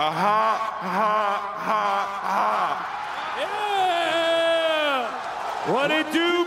Aha, aha, aha, aha. Yeah! What it do,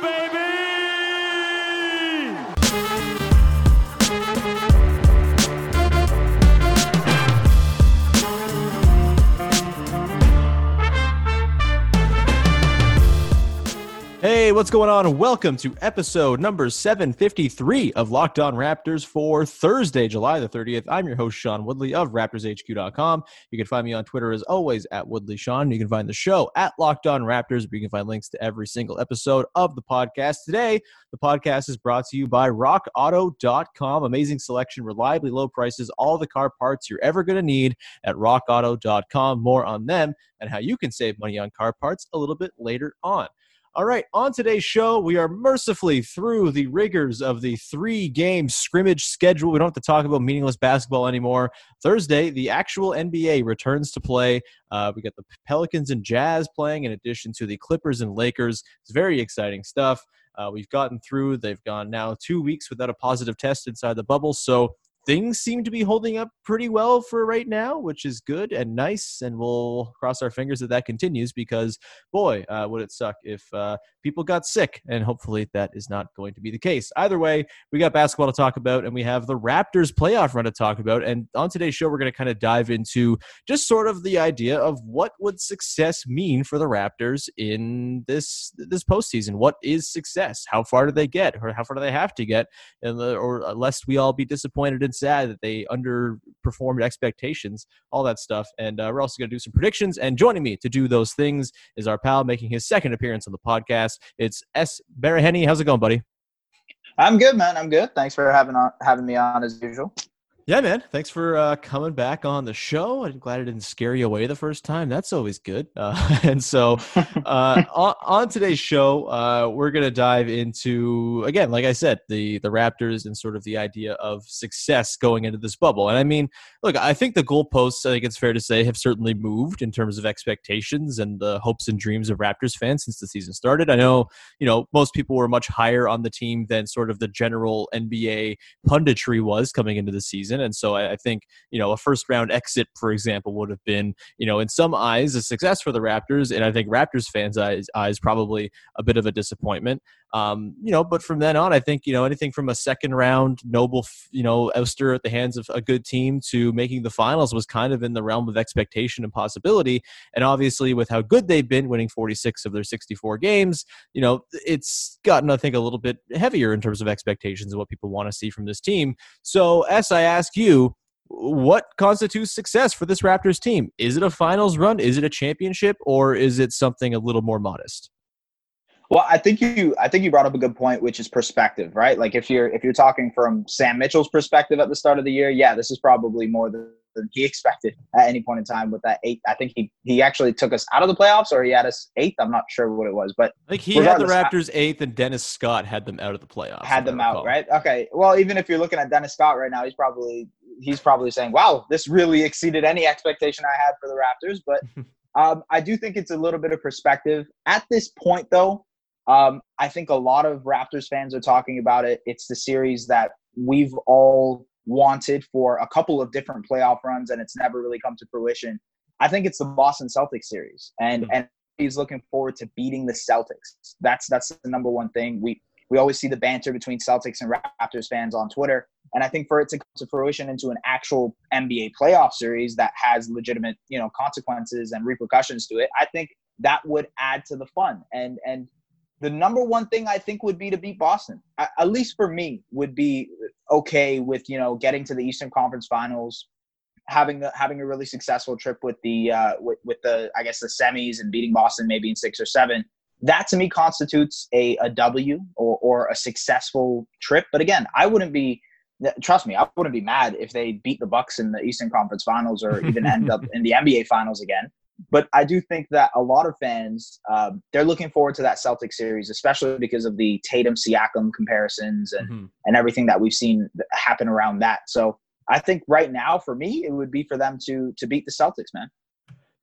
Hey, what's going on? Welcome to episode number 753 of Locked On Raptors for Thursday, July the 30th. I'm your host, Sean Woodley of RaptorsHQ.com. You can find me on Twitter as always at Woodley Sean. You can find the show at Locked On Raptors, where you can find links to every single episode of the podcast. Today, the podcast is brought to you by RockAuto.com. Amazing selection, reliably low prices, all the car parts you're ever going to need at RockAuto.com. More on them and how you can save money on car parts a little bit later on. All right, on today's show, we are mercifully through the rigors of the three game scrimmage schedule. We don't have to talk about meaningless basketball anymore. Thursday, the actual NBA returns to play. Uh, we got the Pelicans and Jazz playing in addition to the Clippers and Lakers. It's very exciting stuff. Uh, we've gotten through, they've gone now two weeks without a positive test inside the bubble. So things seem to be holding up pretty well for right now, which is good and nice. And we'll cross our fingers that that continues because, boy, uh, would it suck if uh, people got sick. And hopefully that is not going to be the case. Either way, we got basketball to talk about and we have the Raptors playoff run to talk about. And on today's show, we're going to kind of dive into just sort of the idea of what would success mean for the Raptors in this this postseason. What is success? How far do they get, or how far do they have to get, and the, or lest we all be disappointed sad that they underperformed expectations, all that stuff. And uh, we're also going to do some predictions. And joining me to do those things is our pal making his second appearance on the podcast. It's Es Baraheni. How's it going, buddy? I'm good, man. I'm good. Thanks for having on having me on as usual. Yeah, man. Thanks for uh, coming back on the show. I'm glad I didn't scare you away the first time. That's always good. Uh, and so, uh, on, on, today's show, uh, we're going to dive into again, like I said, the the Raptors and sort of the idea of success going into this bubble. And I mean, look, I think the goalposts, I think it's fair to say, have certainly moved in terms of expectations and the hopes and dreams of Raptors fans since the season started. I know, you know, most people were much higher on the team than sort of the general NBA punditry was coming into the season season. And so I, I think, you know, a first round exit, for example, would have been, you know, in some eyes a success for the Raptors. And I think Raptors fans' eyes, eyes probably a bit of a disappointment. Um, you know, but from then on, I think, you know, anything from a second round noble, you know, ouster at the hands of a good team to making the finals was kind of in the realm of expectation and possibility. And obviously, with how good they've been, winning 46 of their 64 games, you know, it's gotten, I think, a little bit heavier in terms of expectations of what people want to see from this team. So, I ask you, what constitutes success for this Raptors team? Is it a finals run? Is it a championship? Or is it something a little more modest? Well, I think you I think you brought up a good point, which is perspective, right? Like if you're if you're talking from Sam Mitchell's perspective at the start of the year, yeah, this is probably more than, he expected at any point in time with that eight. I think he he actually took us out of the playoffs, or he had us eighth. I'm not sure what it was, but I think he had the Raptors eighth, and Dennis Scott had them out of the playoffs. Had them out, right? Okay. Well, even if you're looking at Dennis Scott right now, he's probably he's probably saying, "Wow, this really exceeded any expectation I had for the Raptors." But um, I do think it's a little bit of perspective at this point, though um, I think a lot of Raptors fans are talking about it. It's the series that we've all wanted for a couple of different playoff runs, and it's never really come to fruition. I think it's the Boston Celtics series, and mm-hmm. and he's looking forward to beating the Celtics. That's that's the number one thing. We we always see the banter between Celtics and Raptors fans on Twitter, and I think for it to come to fruition into an actual NBA playoff series that has legitimate you know consequences and repercussions to it, I think that would add to the fun. And and the number one thing I think would be to beat Boston. At least for me, would be okay with you know getting to the Eastern Conference Finals, having the having a really successful trip with the uh, with with the I guess the semis and beating Boston maybe in six or seven. That to me constitutes a, a W or, or a successful trip. But again, I wouldn't be trust me, I wouldn't be mad if they beat the Bucks in the Eastern Conference Finals or even end up in the NBA Finals again. But I do think that a lot of fans um, they're looking forward to that Celtic series, especially because of the Tatum Siakam comparisons and Mhm. and everything that we've seen happen around that. So I think right now for me, it would be for them to to beat the Celtics, man.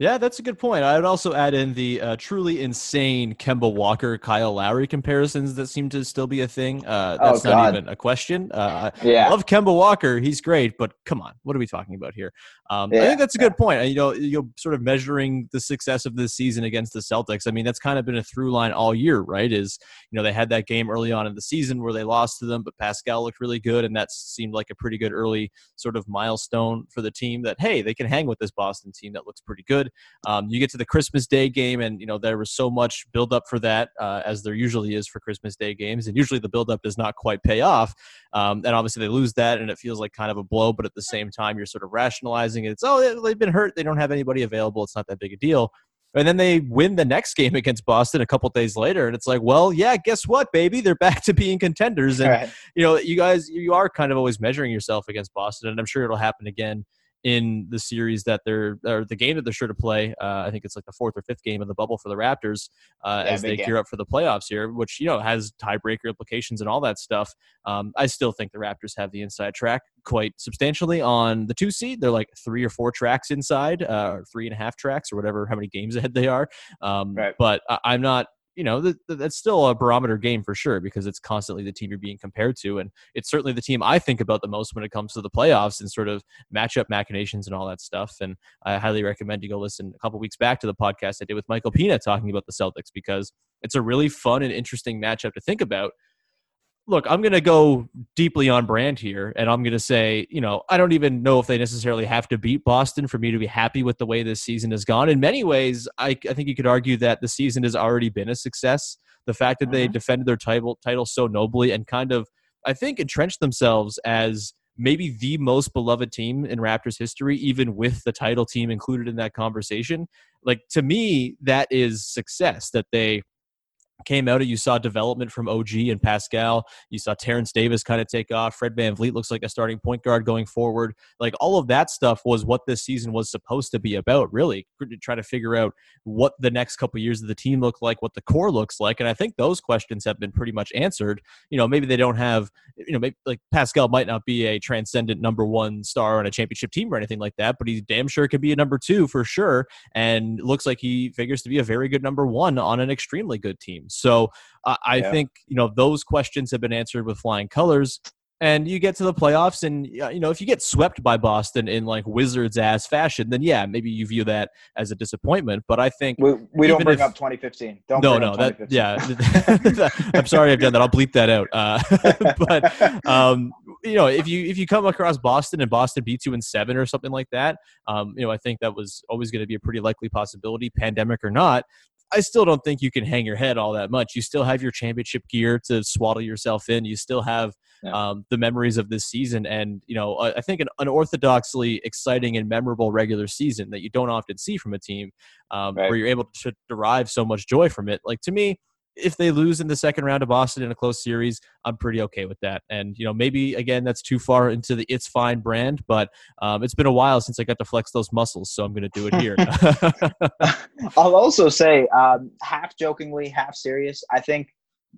Yeah, that's a good point. I would also add in the uh, truly insane Kemba Walker Kyle Lowry comparisons that seem to still be a thing. Uh, Oh, that's not even a question. Uh, I Yeah. love Kemba Walker. He's great, but come on, what are we talking about here? Um, I think that's a good point. You know, you're sort of measuring the success of this season against the Celtics. I mean, that's kind of been a through line all year, right? Is you know they had that game early on in the season where they lost to them, but Pascal looked really good, and that seemed like a pretty good early sort of milestone for the team. That hey, they can hang with this Boston team that looks pretty good. Um, you get to the Christmas Day game, and you know there was so much build up for that, uh, as there usually is for Christmas Day games, and usually the build up does not quite pay off. Um, and obviously they lose that, and it feels like kind of a blow. But at the same time, you're sort of rationalizing it. It's oh they- they've been hurt, they don't have anybody available. It's not that big a deal. And then they win the next game against Boston a couple days later, and it's like, well, yeah, guess what, baby? They're back to being contenders, and Right. you know, you guys, you are kind of always measuring yourself against Boston, and I'm sure it'll happen again in the series that they're or the game that they're sure to play. Uh, I think it's like the fourth or fifth game of the bubble for the Raptors uh, Yeah, as they gear up for the playoffs here, which you know has tiebreaker implications and all that stuff. Um, I still think the Raptors have the inside track quite substantially on the two seed. They're like three or four tracks inside, uh, or three and a half tracks, or whatever how many games ahead they are. Um, Right. But I, I'm not you know, th- th- that's still a barometer game for sure because it's constantly the team you're being compared to. And it's certainly the team I think about the most when it comes to the playoffs and sort of matchup machinations and all that stuff. And I highly recommend you go listen a couple weeks back to the podcast I did with Michael Pina talking about the Celtics because it's a really fun and interesting matchup to think about. Look, I'm going to go deeply on brand here, and I'm going to say, you know, I don't even know if they necessarily have to beat Boston for me to be happy with the way this season has gone. In many ways, I, I think you could argue that the season has already been a success. The fact that they Mhm. defended their title title so nobly and kind of, I think, entrenched themselves as maybe the most beloved team in Raptors history, even with the title team included in that conversation. Like to me, that is success that they came out you saw development from OG and Pascal. You saw Terrence Davis kind of take off. Fred VanVleet looks like a starting point guard going forward. Like all of that stuff was what this season was supposed to be about, really, to try to figure out what the next couple years of the team look like, what the core looks like. And I think those questions have been pretty much answered. You know, maybe they don't have, you know, maybe like Pascal might not be a transcendent number one star on a championship team or anything like that, but he damn sure could be a number two for sure. And looks like he figures to be a very good number one on an extremely good team. So uh, I Yeah. think you know those questions have been answered with flying colors. And you get to the playoffs, and you know if you get swept by Boston in like Wizards ass fashion, then yeah, maybe you view that as a disappointment. But I think We, we don't bring if- up 2015. Don't no, bring no, up that 2015. yeah. I'm sorry I've done that. I'll bleep that out. Uh, but um, you know, if you if you come across Boston and Boston beats you in seven or something like that, um, you know, I think that was always going to be a pretty likely possibility, pandemic or not. I still don't think you can hang your head all that much. You still have your championship gear to swaddle yourself in. You still have Yeah. um, the memories of this season, and you know, I, I think an unorthodoxly exciting and memorable regular season that you don't often see from a team, um, Right. where you're able to derive so much joy from it. Like to me, if they lose in the second round of Boston in a close series, I'm pretty okay with that. And you know, maybe again that's too far into the it's fine brand, but um, it's been a while since I got to flex those muscles, so I'm going to do it here. I'll also say, um, half jokingly, half serious. I think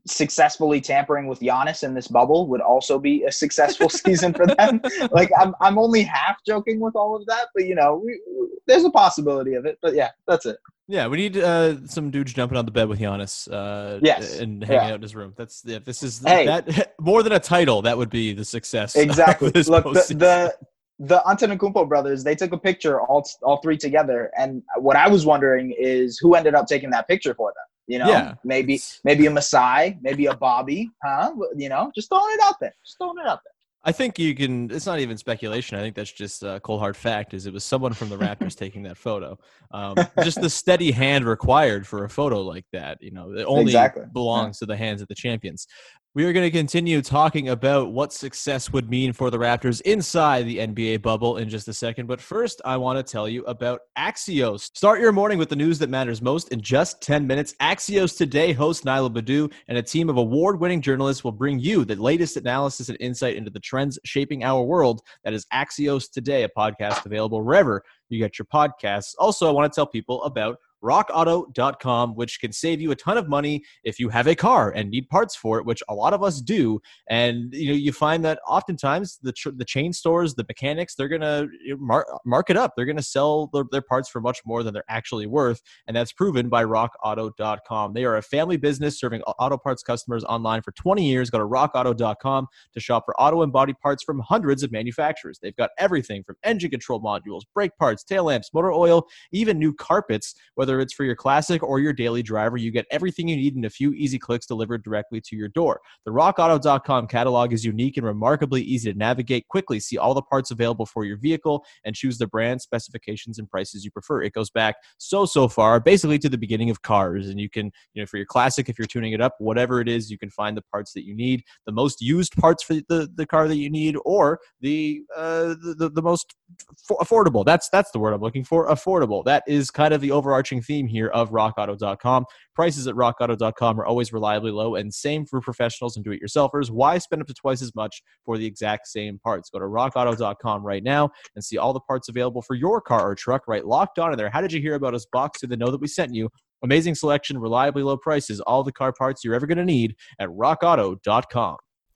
successfully tampering with Giannis in this bubble would also be a successful season for them. Like I'm, I'm only half joking with all of that, but you know, we, we- there's a possibility of it. But yeah, that's it. yeah, we need uh, some dudes jumping on the bed with Giannis, uh, Yes. and hanging Yeah. out in his room. That's yeah, this is Hey. that more than a title. That would be the success. Exactly. Look, the, the the Antetokounmpo brothers, they took a picture all all three together, and what I was wondering is who ended up taking that picture for them. You know, Yeah. maybe maybe a Masai, maybe a Bobby, huh? You know, just throwing it out there, just throwing it out there. I think you can. It's not even speculation. I think that's just a cold hard fact. Is it was someone from the Raptors taking that photo? Um, just the steady hand required for a photo like that. You know, it only Exactly. belongs to the hands of the champions. We are going to continue talking about what success would mean for the Raptors inside the NBA bubble in just a second. But first, I want to tell you about Axios. Start your morning with the news that matters most in just 10 minutes. Axios Today host Niala Boodoo and a team of award winning journalists will bring you the latest analysis and insight into the trends shaping our world. That is Axios Today, a podcast available wherever you get your podcasts. Also, I want to tell people about rockauto.com, which can save you a ton of money if you have a car and need parts for it, which a lot of us do. And you know, you find that oftentimes the the chain stores, the mechanics, they're gonna mark, mark it up. They're gonna sell their, their parts for much more than they're actually worth, and that's proven by rockauto.com. They are a family business serving auto parts customers online for 20 years. Go to rockauto.com to shop for auto and body parts from hundreds of manufacturers. They've got everything from engine control modules, brake parts, tail lamps, motor oil, even new carpets, whether whether it's for your classic or your daily driver, you get everything you need in a few easy clicks delivered directly to your door. The rockauto.com catalog is unique and remarkably easy to navigate. Quickly see all the parts available for your vehicle and choose the brand, specifications, and prices you prefer. It goes back so, so far, basically to the beginning of cars. And you can, you know, for your classic, if you're tuning it up, whatever it is, you can find the parts that you need, the most used parts for the, the car that you need, or the, uh, the, the most affordable. That's, that's the word I'm looking for. Affordable. That is kind of the overarching theme here of rockauto.com. Prices at rockauto.com are always reliably low, and same for professionals and do it yourselfers. Why spend up to twice as much for the exact same parts? Go to rockauto.com right now and see all the parts available for your car or truck right locked on in there. How did you hear about us box so they know that we sent you? Amazing selection, reliably low prices, all the car parts you're ever going to need at rockauto.com.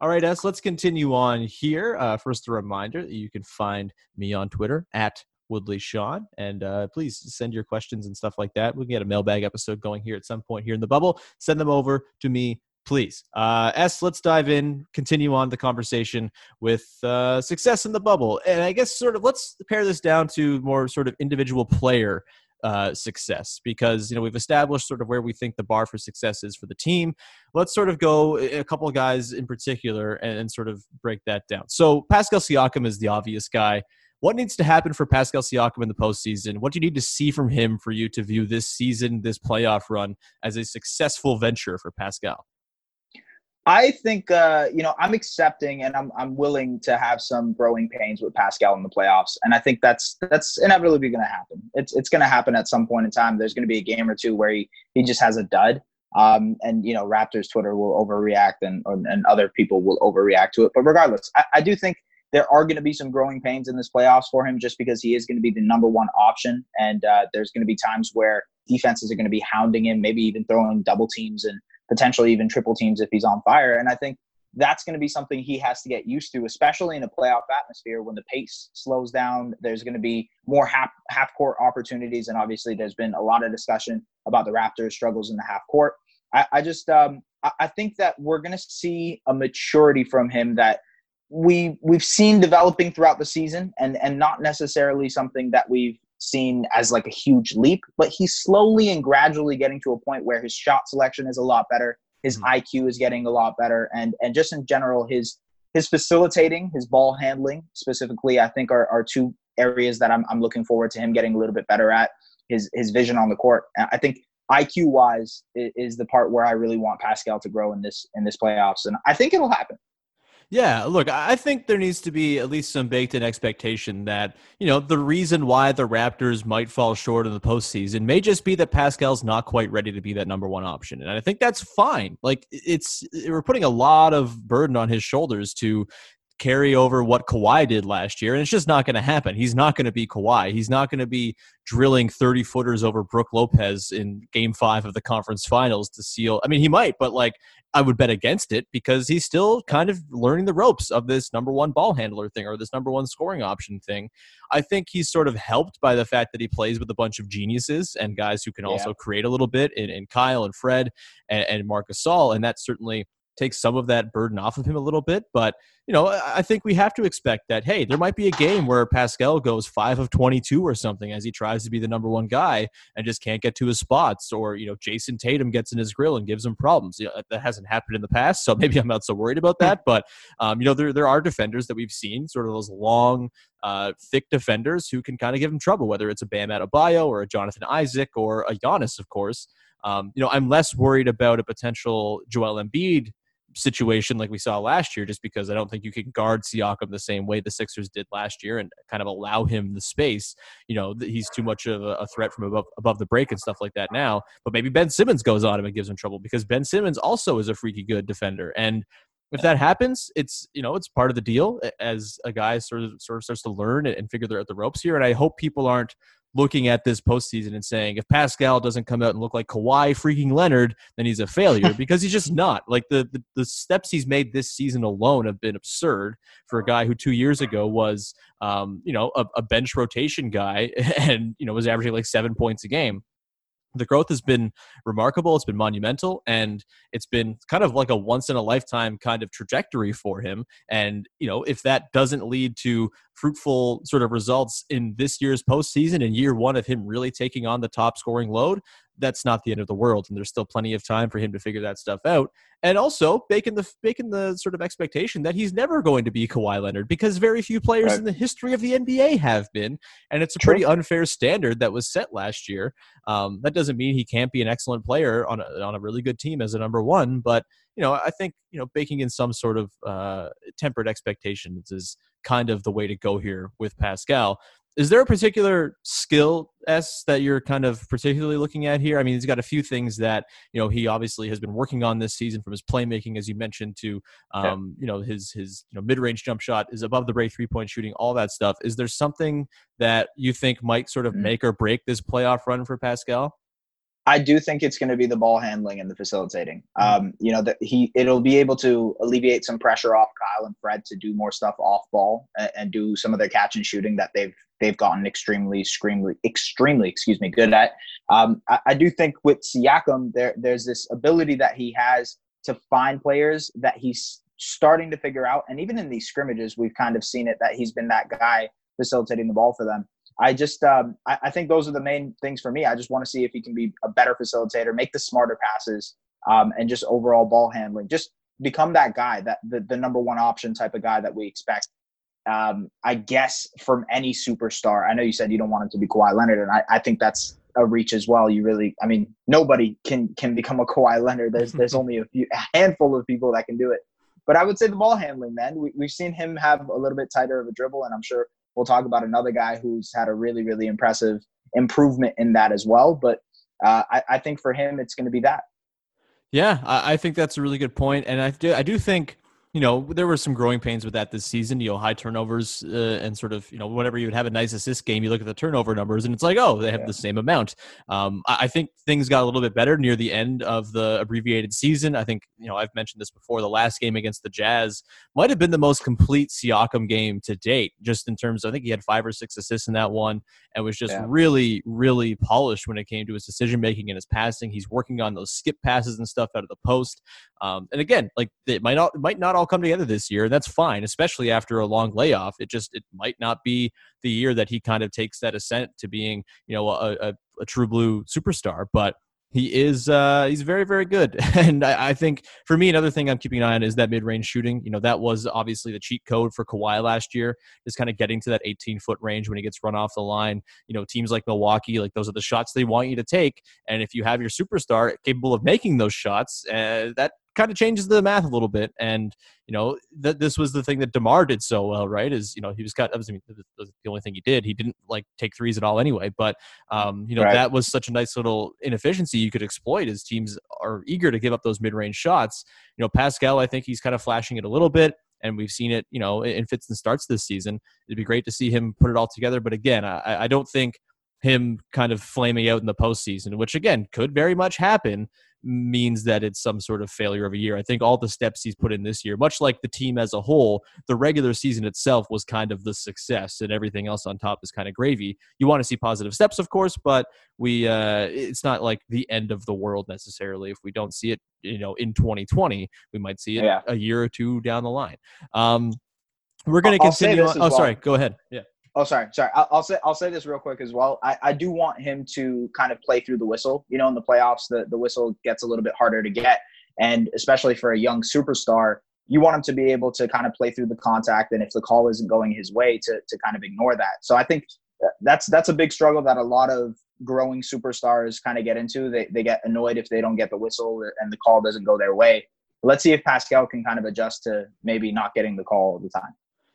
All right, Es, let's continue on here. Uh, first, a reminder that you can find me on Twitter at Woodley Sean. And uh, please send your questions and stuff like that. We can get a mailbag episode going here at some point here in the bubble. Send them over to me, please. Uh, Es, let's dive in, continue on the conversation with uh, success in the bubble. And I guess sort of let's pare this down to more sort of individual player uh, success because you know we've established sort of where we think the bar for success is for the team. Let's sort of go a couple of guys in particular and, and sort of break that down. So Pascal Siakam is the obvious guy. What needs to happen for Pascal Siakam in the postseason? What do you need to see from him for you to view this season, this playoff run, as a successful venture for Pascal? I think uh, you know I'm accepting and I'm I'm willing to have some growing pains with Pascal in the playoffs, and I think that's that's inevitably going to happen. It's it's going to happen at some point in time. There's going to be a game or two where he he just has a dud, um, and you know Raptors Twitter will overreact and and other people will overreact to it. But regardless, I, I do think there are going to be some growing pains in this playoffs for him, just because he is going to be the number one option, and uh, there's going to be times where defenses are going to be hounding him, maybe even throwing double teams and potentially even triple teams if he's on fire. And I think that's going to be something he has to get used to, especially in a playoff atmosphere when the pace slows down. There's going to be more half half court opportunities, and obviously there's been a lot of discussion about the Raptors' struggles in the half court. I, I just um, I, I think that we're going to see a maturity from him that we we've seen developing throughout the season, and and not necessarily something that we've seen as like a huge leap, but he's slowly and gradually getting to a point where his shot selection is a lot better, his mm-hmm. IQ is getting a lot better, and and just in general his his facilitating, his ball handling specifically, I think are, are two areas that I'm I'm looking forward to him getting a little bit better at. His his vision on the court. I think IQ wise is the part where I really want Pascal to grow in this in this playoffs, and I think it'll happen. Yeah, look, I think there needs to be at least some baked in expectation that, you know, the reason why the Raptors might fall short in the postseason may just be that Pascal's not quite ready to be that number one option. And I think that's fine. Like, it's, we're putting a lot of burden on his shoulders to carry over what Kawhi did last year, and it's just not going to happen. He's not going to be Kawhi. He's not going to be drilling 30 footers over Brook Lopez in game five of the conference finals to seal. I mean, he might, but like I would bet against it because he's still kind of learning the ropes of this number one ball handler thing or this number one scoring option thing. I think he's sort of helped by the fact that he plays with a bunch of geniuses and guys who can Yeah. also create a little bit in, in Kyle and Fred and, and Marc Gasol, and that certainly takes some of that burden off of him a little bit. But you know, I think we have to expect that. Hey, there might be a game where Pascal goes five of twenty-two or something as he tries to be the number one guy and just can't get to his spots, or you know, Jayson Tatum gets in his grill and gives him problems. You know, that hasn't happened in the past, so maybe I'm not so worried about that. But um, you know, there there are defenders that we've seen, sort of those long. Uh, thick defenders who can kind of give him trouble, whether it's a Bam Adebayo or a Jonathan Isaac or a Giannis, of course. Um, you know, I'm less worried about a potential Joel Embiid situation like we saw last year, just because I don't think you can guard Siakam the same way the Sixers did last year and kind of allow him the space. You know, he's too much of a, threat from above above the break and stuff like that now. But maybe Ben Simmons goes on him and gives him trouble because Ben Simmons also is a freaky good defender and. If that happens, it's you know it's part of the deal as a guy sort of sort of starts to learn and figure out the ropes here. And I hope people aren't looking at this postseason and saying if Pascal doesn't come out and look like Kawhi freaking Leonard, then he's a failure because he's just not. Like the, the the steps he's made this season alone have been absurd for a guy who two years ago was um, you know a, a bench rotation guy and you know was averaging like seven points a game. The growth has been remarkable. It's been monumental, and it's been kind of like a once in a lifetime kind of trajectory for him. And you know, if that doesn't lead to fruitful sort of results in this year's postseason and year one of him really taking on the top scoring load, that's not the end of the world. And there's still plenty of time for him to figure that stuff out. And also making the making the sort of expectation that he's never going to be Kawhi Leonard because very few players Right. in the history of the NBA have been, and it's a True. pretty unfair standard that was set last year. Um, that doesn't mean he can't be an excellent player on a, on a really good team as a number one, but you know, I think you know baking in some sort of uh, tempered expectations is kind of the way to go here with Pascal. Is there a particular skill s that you're kind of particularly looking at here? I mean, he's got a few things that you know he obviously has been working on this season, from his playmaking, as you mentioned, to um, you know his his you know mid range jump shot is above the break, three point shooting, all that stuff. Is there something that you think might sort of Mm. make or break this playoff run for Pascal? I do think it's going to be the ball handling and the facilitating. Um, you know that he it'll be able to alleviate some pressure off Kyle and Fred to do more stuff off ball and, and do some of their catch and shooting that they've they've gotten extremely, extremely, extremely, excuse me, good at. Um, I, I do think with Siakam, there there's this ability that he has to find players that he's starting to figure out, and even in these scrimmages, we've kind of seen it that he's been that guy facilitating the ball for them. I just um, I, I think those are the main things for me. I just want to see if he can be a better facilitator, make the smarter passes, um, and just overall ball handling. Just become that guy, that the, the number one option type of guy that we expect. Um, I guess from any superstar. I know you said you don't want him to be Kawhi Leonard, and I, I think that's a reach as well. You really, I mean, nobody can can become a Kawhi Leonard. There's there's only a few a handful of people that can do it. But I would say the ball handling, man. We, we've seen him have a little bit tighter of a dribble, and I'm sure we'll talk about another guy who's had a really, really impressive improvement in that as well. But uh, I, I think for him, it's going to be that. Yeah, I, I think that's a really good point, and I do I do think you know there were some growing pains with that this season. You know, high turnovers uh, and sort of you know whenever you would have a nice assist game, you look at the turnover numbers and it's like oh they have Yeah. the same amount. Um, I, I think things got a little bit better near the end of the abbreviated season. I think you know I've mentioned this before. The last game against the Jazz might have been the most complete Siakam game to date, just in terms. I think he had five or six assists in that one, and was just Yeah. really, really polished when it came to his decision making and his passing. He's working on those skip passes and stuff out of the post. Um, and again, like it might not it might not all come together this year, and that's fine, especially after a long layoff. It just it might not be the year that he kind of takes that ascent to being, you know, a, a, a true blue superstar. But he is uh, he's very very good, and I, I think for me another thing I'm keeping an eye on is that mid range shooting. You know, that was obviously the cheat code for Kawhi last year, is kind of getting to that 18 foot range when he gets run off the line. You know, teams like Milwaukee, like those are the shots they want you to take, and if you have your superstar capable of making those shots, uh, that kind of changes the math a little bit. And you know, that this was the thing that Demar did so well, right? Is you know he was cut. I mean, that was the only thing he did. He didn't like take threes at all anyway, but um, you know Right. that was such a nice little inefficiency you could exploit as teams are eager to give up those mid range shots. You know, Pascal, I think he's kind of flashing it a little bit. And we've seen it, you know, in in fits and starts this season. It'd be great to see him put it all together. But again, I, I don't think him kind of flaming out in the postseason, which again could very much happen, means that it's some sort of failure of a year. I think all the steps he's put in this year, much like the team as a whole, the regular season itself was kind of the success, and everything else on top is kind of gravy. You want to see positive steps, of course, but we uh, it's not like the end of the world necessarily. If we don't see it, you know, in 2020, we might see it Yeah. a year or two down the line. Um, we're going to I'll- I'll say continue. On, oh, well. sorry. Go ahead. Yeah. Oh, sorry, sorry. I'll, I'll say I'll say this real quick as well. I, I do want him to kind of play through the whistle. You know, in the playoffs, the the whistle gets a little bit harder to get, and especially for a young superstar, you want him to be able to kind of play through the contact, and if the call isn't going his way, to to kind of ignore that. So I think that's that's a big struggle that a lot of growing superstars kind of get into. They they get annoyed if they don't get the whistle and the call doesn't go their way. Let's see if Pascal can kind of adjust to maybe not getting the call all the time.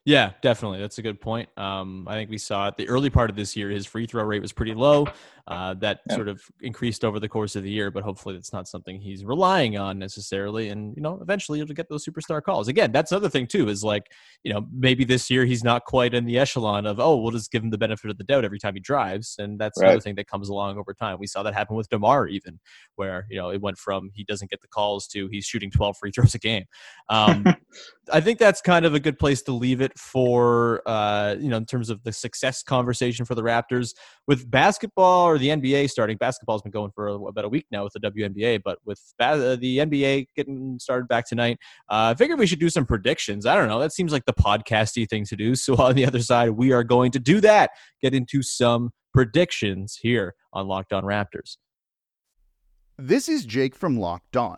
Yeah, definitely. That's a good point. Um, I think we saw at the early part of this year, his free throw rate was pretty low. Uh, that Yeah. sort of increased over the course of the year, but hopefully that's not something he's relying on necessarily. And, you know, eventually he'll get those superstar calls. Again, that's another thing, too, is like, you know, maybe this year he's not quite in the echelon of, oh, we'll just give him the benefit of the doubt every time he drives. And that's another thing that comes along over time. We saw that happen with DeMar, even, where, you know, it went from he doesn't get the calls to he's shooting 12 free throws a game. Um, I think that's kind of a good place to leave it for uh, you know in terms of the success conversation for the Raptors with basketball or the NBA starting. Basketball's been going for about a week now with the WNBA, but with uh, the NBA getting started back tonight, uh, I figured we should do some predictions. I don't know. That seems like the podcasty thing to do. So on the other side, we are going to do that. Get into some predictions here on Locked On Raptors. This is Jake from Locked On.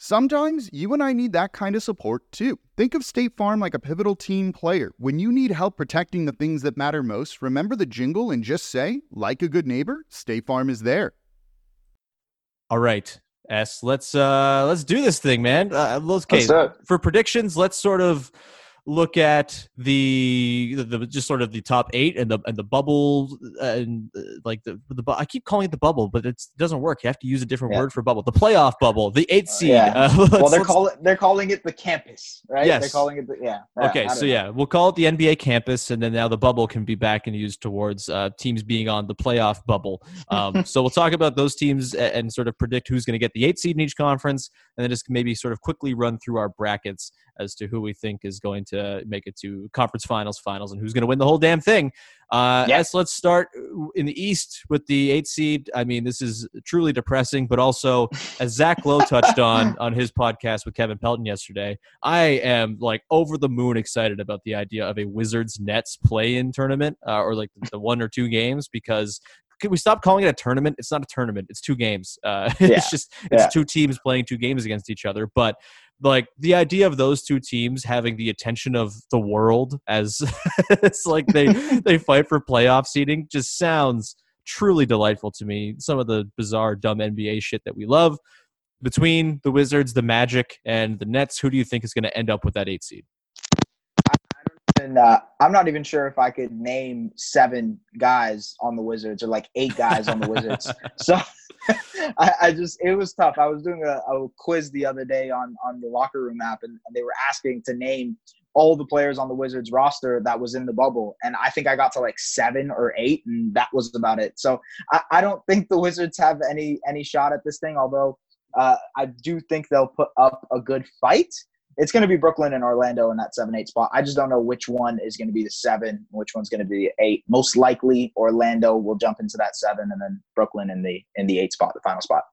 Sometimes you and I need that kind of support too. Think of State Farm like a pivotal team player. When you need help protecting the things that matter most, remember the jingle and just say, like a good neighbor, State Farm is there. All right, Es. Let's uh let's do this thing, man. Uh, let's, okay, Let's for predictions, let's sort of look at the, the, the just sort of the top eight and the and the bubble and uh, like the the I keep calling it the bubble, but it's, it doesn't work. You have to use a different Yeah. word for bubble. The playoff bubble, the eight seed. yeah. Uh, well, they're calling they're calling it the campus, right? Yes. They're calling it the yeah. yeah, Okay, so know. yeah, we'll call it the NBA campus, and then now the bubble can be back and used towards uh, teams being on the playoff bubble. Um, so we'll talk about those teams a- and sort of predict who's going to get the eight seed in each conference, and then just maybe sort of quickly run through our brackets as to who we think is going to make it to conference finals, finals, and who's going to win the whole damn thing. Uh, yes, let's start in the East with the eight seed. I mean, this is truly depressing, but also as Zach Lowe touched on on his podcast with Kevin Pelton yesterday, I am like over the moon excited about the idea of a Wizards Nets play-in tournament uh, or like the, the one or two games because can we stop calling it a tournament? It's not a tournament. It's two games. Uh, Yeah. it's just it's Yeah. two teams playing two games against each other. But like the idea of those two teams having the attention of the world as it's like they they fight for playoff seeding just sounds truly delightful to me. Some of the bizarre, dumb NBA shit that we love. Between the Wizards, the Magic, and the Nets, who do you think is going to end up with that eight seed? And uh, I'm not even sure if I could name seven guys on the Wizards or like eight guys on the Wizards. So I, I just it was tough. I was doing a, a quiz the other day on on the locker room app, and, and they were asking to name all the players on the Wizards roster that was in the bubble, and I think I got to like seven or eight, and that was about it. So I, I don't think the Wizards have any any shot at this thing. Although uh, I do think they'll put up a good fight it's going to be Brooklyn and Orlando in that seven eight spot. I just don't know which one is going to be the seven, which one's going to be the eight. Most likely, Orlando will jump into that seven, and then Brooklyn in the in the eight spot, the final spot.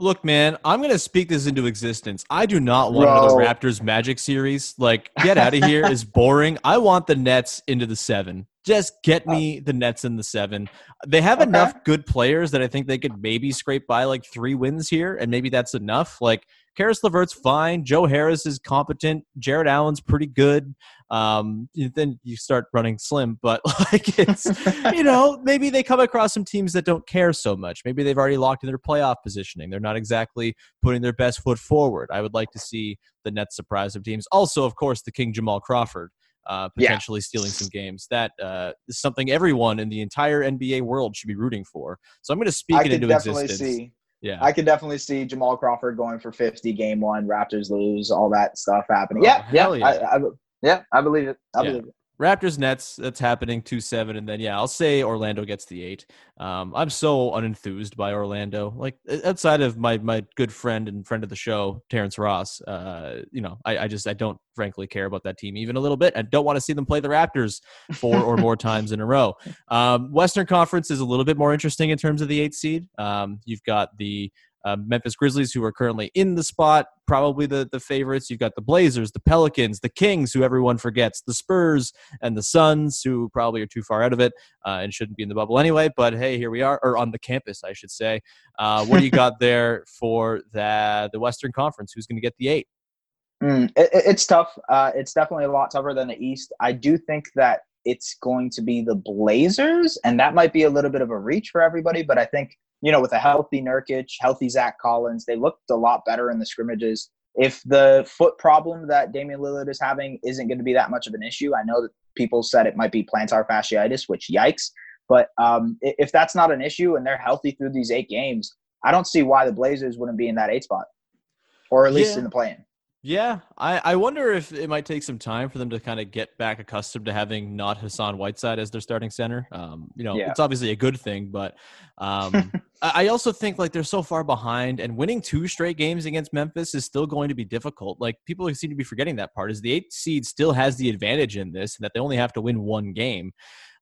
Look, man, I'm going to speak this into existence. I do not want another Bro. Raptors Magic series. Like, get out of here is boring. I want the Nets into the seven. Just get me the Nets in the seven. They have Okay. enough good players that I think they could maybe scrape by like three wins here, and maybe that's enough. Like Caris LeVert's fine. Joe Harris is competent. Jarrett Allen's pretty good. Um, then you start running slim, but like it's you know maybe they come across some teams that don't care so much. Maybe they've already locked in their playoff positioning. They're not exactly putting their best foot forward. I would like to see the Nets surprise some teams. Also, of course, the King Jamal Crawford. Uh, Yeah. potentially stealing some games. That uh, is something everyone in the entire NBA world should be rooting for. So I'm going to speak I it into existence. see. Yeah, I can definitely see Jamal Crawford going for 50 game one, Raptors lose, all that stuff happening. Oh, yeah, yeah, yeah. I, I, yeah, I believe it. I Yeah. believe it. Raptors Nets. That's happening two seven, and then yeah, I'll say Orlando gets the eight. Um, I'm so unenthused by Orlando. Like outside of my my good friend and friend of the show, Terrence Ross. Uh, you know, I, I just I don't frankly care about that team even a little bit. I don't want to see them play the Raptors four or more times in a row. Um, Western Conference is a little bit more interesting in terms of the eight seed. Um, you've got the uh, Memphis Grizzlies, who are currently in the spot, probably the, the favorites. You've got the Blazers, the Pelicans, the Kings, who everyone forgets, the Spurs, and the Suns, who probably are too far out of it uh, and shouldn't be in the bubble anyway. But hey, here we are, or on the campus, I should say. Uh, what do you got there for the, the Western Conference? Who's going to get the eight? Mm, it, it- it's tough. Uh, it's definitely a lot tougher than the East. I do think that it's going to be the Blazers, and that might be a little bit of a reach for everybody. But I think you know, with a healthy Nurkic, healthy Zach Collins, they looked a lot better in the scrimmages. If the foot problem that Damian Lillard is having isn't going to be that much of an issue, I know that people said it might be plantar fasciitis, which yikes. But um, if that's not an issue and they're healthy through these eight games, I don't see why the Blazers wouldn't be in that eight spot, or at least Yeah. in the play-in. Yeah, I, I wonder if it might take some time for them to kind of get back accustomed to having not Hassan Whiteside as their starting center. Um, you know, Yeah. it's obviously a good thing, but um, I also think like they're so far behind, and winning two straight games against Memphis is still going to be difficult. Like people seem to be forgetting that part is the eight seed still has the advantage in this, and that they only have to win one game.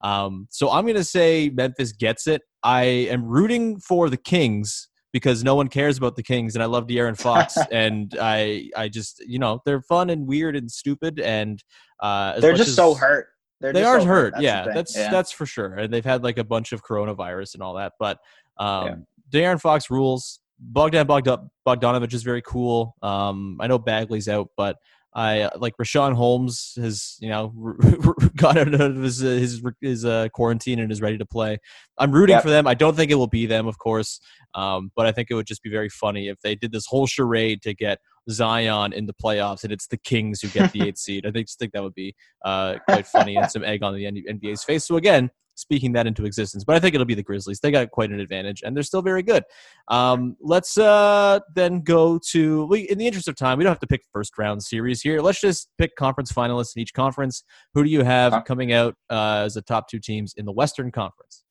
Um, so I'm going to say Memphis gets it. I am rooting for the Kings because no one cares about the Kings, and I love De'Aaron Fox, and I I just you know they're fun and weird and stupid, and uh, as They're just as- so hurt. They're they are so hurt. That's yeah, that's Yeah. that's for sure. And they've had like a bunch of coronavirus and all that. But um, De'Aaron Fox rules. Bogdan Bogda- Bogdanovich is very cool. Um, I know Bagley's out, but I uh, like Richaun Holmes has you know got out of his uh, his his uh, quarantine and is ready to play. I'm rooting Yep. for them. I don't think it will be them, of course, um, but I think it would just be very funny if they did this whole charade to get Zion in the playoffs and it's the Kings who get the eighth seed. I think just think that would be uh, quite funny and some egg on the NBA's face. So again, speaking that into existence, but I think it'll be the Grizzlies. They got quite an advantage and they're still very good. Um, let's uh, then go to we, in the interest of time, we don't have to pick first round series here. Let's just pick conference finalists in each conference. Who do you have coming out uh, as the top two teams in the Western Conference?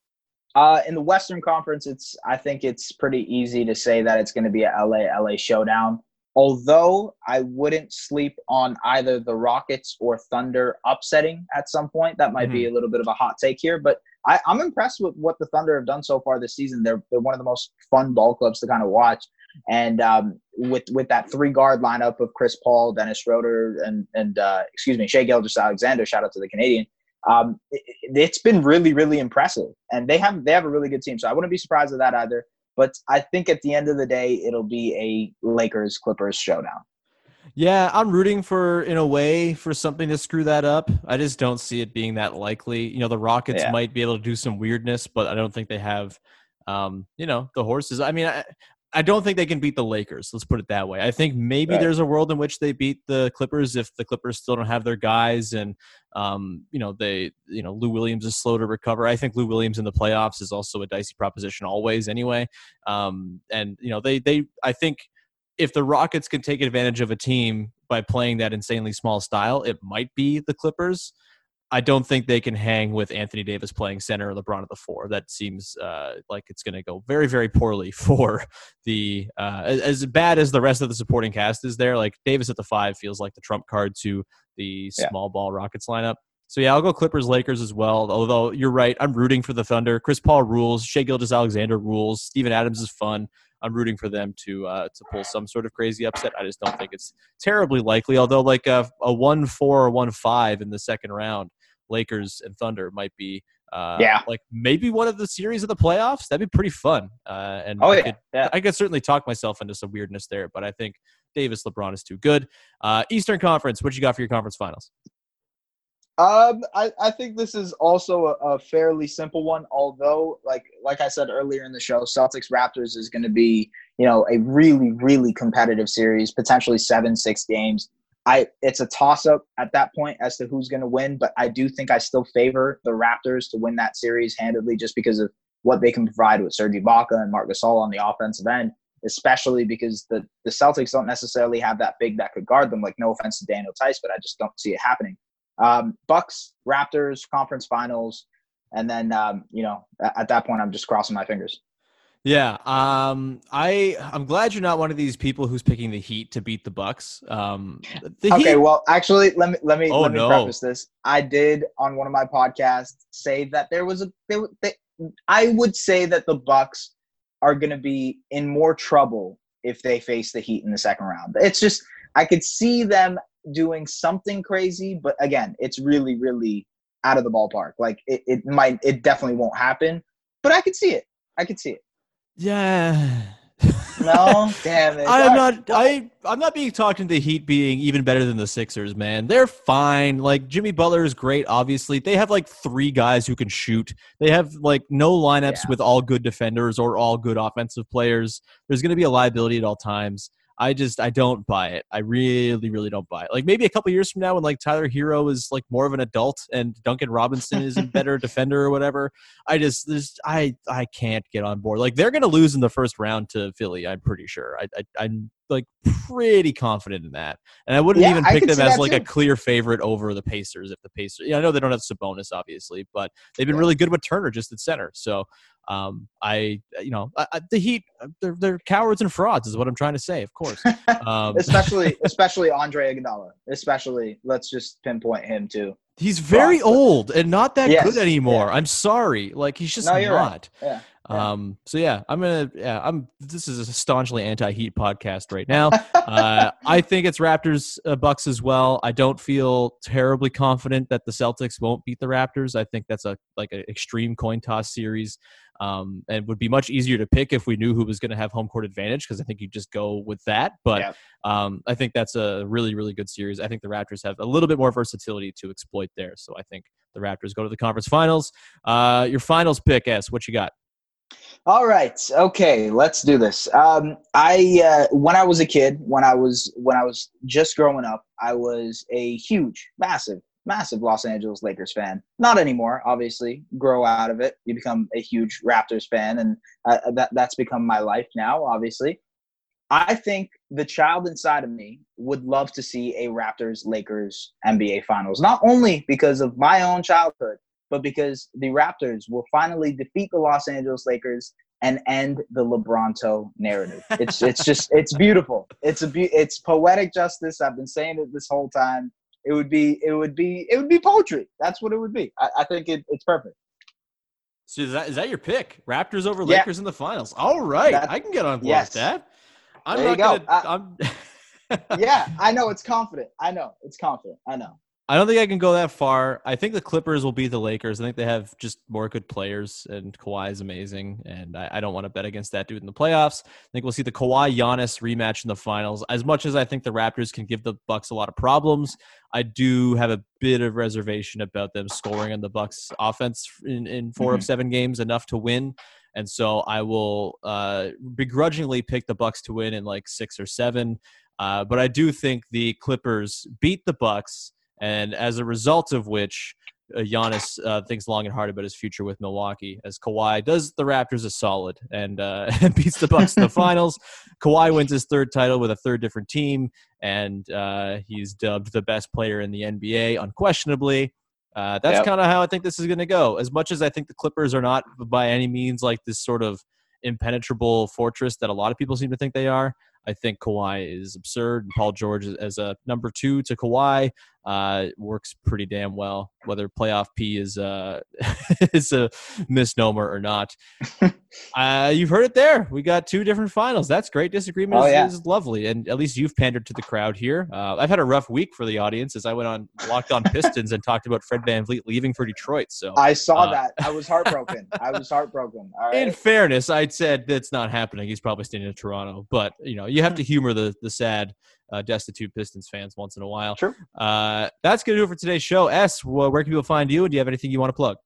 Uh, in the Western Conference, it's I think it's pretty easy to say that it's going to be a LA LA showdown. Although I wouldn't sleep on either the Rockets or Thunder upsetting at some point. That might be a little bit of a hot take here, but I, I'm impressed with what the Thunder have done so far this season. They're they're one of the most fun ball clubs to kind of watch, and um, with with that three guard lineup of Chris Paul, Dennis Schroeder, and and uh, excuse me, Shai Gilgeous-Alexander. Shout out to the Canadian um, it, it's been really, really impressive, and they have they have a really good team. So I wouldn't be surprised at that either. But I think at the end of the day, it'll be a Lakers Clippers showdown. Yeah, I'm rooting for, in a way, for something to screw that up. I just don't see it being that likely. You know, the Rockets Yeah. might be able to do some weirdness, but I don't think they have, um, you know, the horses. I mean, I, I don't think they can beat the Lakers. Let's put it that way. I think maybe Right. there's a world in which they beat the Clippers if the Clippers still don't have their guys, and um, you know, they, you know, Lou Williams is slow to recover. I think Lou Williams in the playoffs is also a dicey proposition always, anyway. Um, and you know, they, they, I think if the Rockets can take advantage of a team by playing that insanely small style, it might be the Clippers. I don't think they can hang with Anthony Davis playing center or LeBron at the four. That seems uh, like it's going to go very, very poorly for the uh, as, as bad as the rest of the supporting cast is there. Like Davis at the five feels like the trump card to the Yeah. small ball Rockets lineup. So yeah, I'll go Clippers, Lakers as well. Although you're right, I'm rooting for the Thunder. Chris Paul rules. Shai Gilgeous-Alexander rules. Steven Adams is fun. I'm rooting for them to uh, to pull some sort of crazy upset. I just don't think it's terribly likely. Although like a, a one four or one five in the second round Lakers and Thunder might be uh, Yeah. like maybe one of the series of the playoffs. That'd be pretty fun. Uh, and Oh I yeah, could yeah. I could certainly talk myself into some weirdness there, but I think Davis LeBron is too good. Uh, Eastern Conference, what you got for your conference finals? Um, I, I think this is also a, a fairly simple one. Although, like like I said earlier in the show, Celtics Raptors is going to be you know a really really competitive series, potentially seven six games. I it's a toss up at that point as to who's going to win, but I do think I still favor the Raptors to win that series handedly, just because of what they can provide with Serge Ibaka and Marc Gasol on the offensive end. Especially because the the Celtics don't necessarily have that big that could guard them. Like no offense to Daniel Theis, but I just don't see it happening. Um, Bucks, Raptors, conference finals, and then um, you know at that point I'm just crossing my fingers. Yeah, um, I I'm glad you're not one of these people who's picking the Heat to beat the Bucks. Um, the okay, Heat, well, actually, let me let me Oh, let me no. preface this. I did on one of my podcasts say that there was a there, they, I would say that the Bucks are going to be in more trouble if they face the Heat in the second round. It's just I could see them doing something crazy, but again, it's really really out of the ballpark. Like it, it might it definitely won't happen, but I could see it. I could see it. Yeah. No, damn it. I'm not. I I'm not being talked into the Heat being even better than the Sixers. Man, they're fine. Like Jimmy Butler is great. Obviously, they have like three guys who can shoot. They have like no lineups Yeah. with all good defenders or all good offensive players. There's going to be a liability at all times. I just I don't buy it. I really really don't buy it. Like maybe a couple years from now when like Tyler Herro is like more of an adult and Duncan Robinson is a better defender or whatever. I just this I I can't get on board. Like they're going to lose in the first round to Philly. I'm pretty sure. I, I I'm like pretty confident in that. And I wouldn't Yeah, even pick them as like a clear favorite over the Pacers if the Pacers. Yeah, I know they don't have Sabonis obviously, but they've been Yeah. really good with Turner just at center. So um, I you know I, the Heat they're they're cowards and frauds is what I'm trying to say. Of course. Um, especially especially Andre Iguodala. Especially, let's just pinpoint him too. He's very Frauds, old and not that Yes, good anymore. yeah. I'm sorry. Like he's just No, right. not. Yeah. Yeah. Um. So yeah, I'm gonna. Yeah, I'm. This is a staunchly anti-Heat podcast right now. uh, I think it's Raptors uh, Bucks as well. I don't feel terribly confident that the Celtics won't beat the Raptors. I think that's a like an extreme coin toss series. Um, and would be much easier to pick if we knew who was going to have home court advantage because I think you just go with that. But Yeah. um, I think that's a really, really good series. I think the Raptors have a little bit more versatility to exploit there. So I think the Raptors go to the conference finals. Uh, your finals pick, Es. What you got? All right. Okay. Let's do this. Um, I uh, when I was a kid, when I was when I was just growing up, I was a huge, massive, massive Los Angeles Lakers fan. Not anymore, obviously. Grow out of it, you become a huge Raptors fan, and uh, that that's become my life now. Obviously, I think the child inside of me would love to see a Raptors Lakers NBA Finals, not only because of my own childhood, but because the Raptors will finally defeat the Los Angeles Lakers and end the LeBronto narrative. It's it's just it's beautiful. It's a be- it's poetic justice. I've been saying it this whole time. It would be it would be it would be poetry. That's what it would be. I, I think it, it's perfect. So is that is that your pick? Raptors over Yeah. Lakers in the finals. All right, That- I can get on board yes. with that. I'm There you not go. Gonna. I'm. Yeah, I know it's confident. I know it's confident. I know. I don't think I can go that far. I think the Clippers will beat the Lakers. I think they have just more good players, and Kawhi is amazing. And I, I don't want to bet against that dude in the playoffs. I think we'll see the Kawhi Giannis rematch in the finals. As much as I think the Raptors can give the Bucks a lot of problems, I do have a bit of reservation about them scoring on the Bucks offense in, in 4 of seven games enough to win. And so I will uh, begrudgingly pick the Bucks to win in like six or seven. Uh, but I do think the Clippers beat the Bucks, and as a result of which, uh, Giannis uh, thinks long and hard about his future with Milwaukee, as Kawhi does the Raptors a solid and uh, beats the Bucks in the finals. Kawhi wins his third title with a third different team, and uh, he's dubbed the best player in the NBA, unquestionably. Uh, that's Yep. kind of how I think this is going to go. As much as I think the Clippers are not by any means like this sort of impenetrable fortress that a lot of people seem to think they are, I think Kawhi is absurd. And Paul George is- as a number two to Kawhi, uh, works pretty damn well. Whether playoff P is uh, is a misnomer or not, uh, you've heard it there. We got two different finals. That's great. Disagreement Oh, is, yeah. is lovely, and at least you've pandered to the crowd here. Uh, I've had a rough week for the audience as I went on Locked On Pistons and talked about Fred VanVleet leaving for Detroit. So I saw Uh, that. I was heartbroken. I was heartbroken. All right. in fairness, I'd said that's not happening. He's probably staying in Toronto, but you know, you have to humor the the sad, uh, destitute Pistons fans once in a while. True. Uh, that's gonna do it for today's show. Es, wh- where can people find you? And do you have anything you want to plug?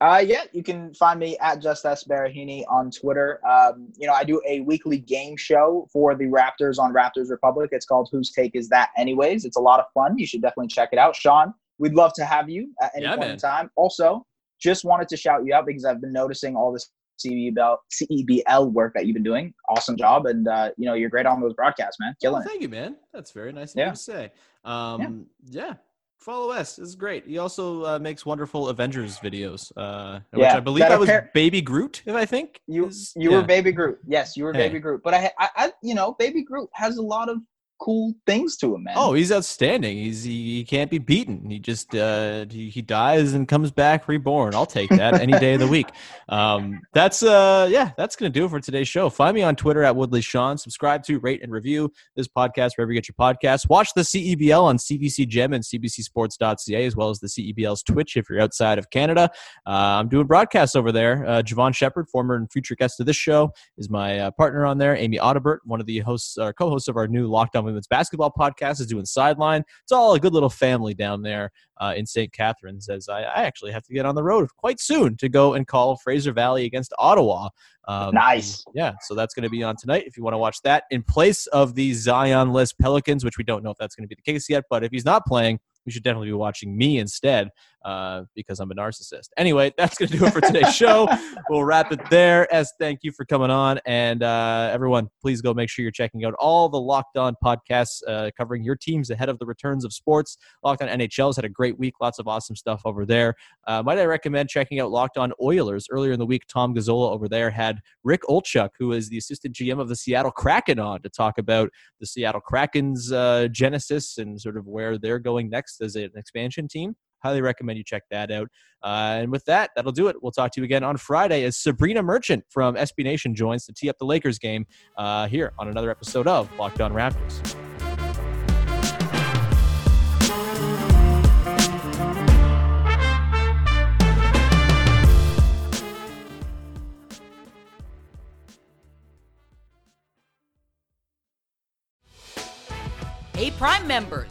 Uh, yeah, you can find me at Just Es Baraheni on Twitter. Um, you know, I do a weekly game show for the Raptors on Raptors Republic. It's called Whose Take Is That Anyways? It's a lot of fun. You should definitely check it out. Sean, we'd love to have you at any Yeah, point man. in time. Also, just wanted to shout you out because I've been noticing all this CEBL, CEBL work that you've been doing. Awesome job. And, uh, you know, you're great on those broadcasts, man. Oh, Killing it. thank you, man. That's very nice of Yeah. you to say. Um, yeah. Follow Es. This is great. He also uh, makes wonderful Avengers videos, uh, which Yeah, I believe that was Baby Groot, if I think. You is- you yeah. were Baby Groot. Yes, you were Hey. Baby Groot. But I, I, I, you know, Baby Groot has a lot of cool things to him, man. Oh, he's outstanding. He's he, he can't be beaten. He just uh he, he dies and comes back reborn. I'll take that any day of the week. Um that's uh yeah, that's gonna do it for today's show. Find me on Twitter at Woodley Sean. Subscribe to, rate, and review this podcast wherever you get your podcasts. Watch the CEBL on CBC Gem and CBCSports.ca as well as the CEBL's Twitch if you're outside of Canada. Uh, I'm doing broadcasts over there. Uh, Jevohn Shepherd, former and future guest of this show, is my uh, partner on there. Amy Audibert, one of the hosts or co-hosts of our new Locked On Women's Basketball podcast, is doing sideline. It's all a good little family down there uh, in St. Catharines. As I, I actually have to get on the road quite soon to go and call Fraser Valley against Ottawa. Um, Nice. Yeah, so that's going to be on tonight. If you want to watch that in place of the Zion list Pelicans, which we don't know if that's going to be the case yet, but if he's not playing, we should definitely be watching me instead uh, because I'm a narcissist. Anyway, that's going to do it for today's show. We'll wrap it there. Es thank you for coming on. And uh, everyone, please go make sure you're checking out all the Locked On podcasts uh, covering your teams ahead of the returns of sports. Locked On NHL's had a great week. Lots of awesome stuff over there. Uh, might I recommend checking out Locked On Oilers? Earlier in the week, Tom Gazzola over there had Rick Olczyk, who is the assistant GM of the Seattle Kraken, on to talk about the Seattle Kraken's uh, genesis and sort of where they're going next as an expansion team. Highly recommend you check that out. Uh, and with that, that'll do it. We'll talk to you again on Friday as Sabrina Merchant from SB Nation joins to tee up the Lakers game uh, here on another episode of Locked On Raptors. Hey, Prime members,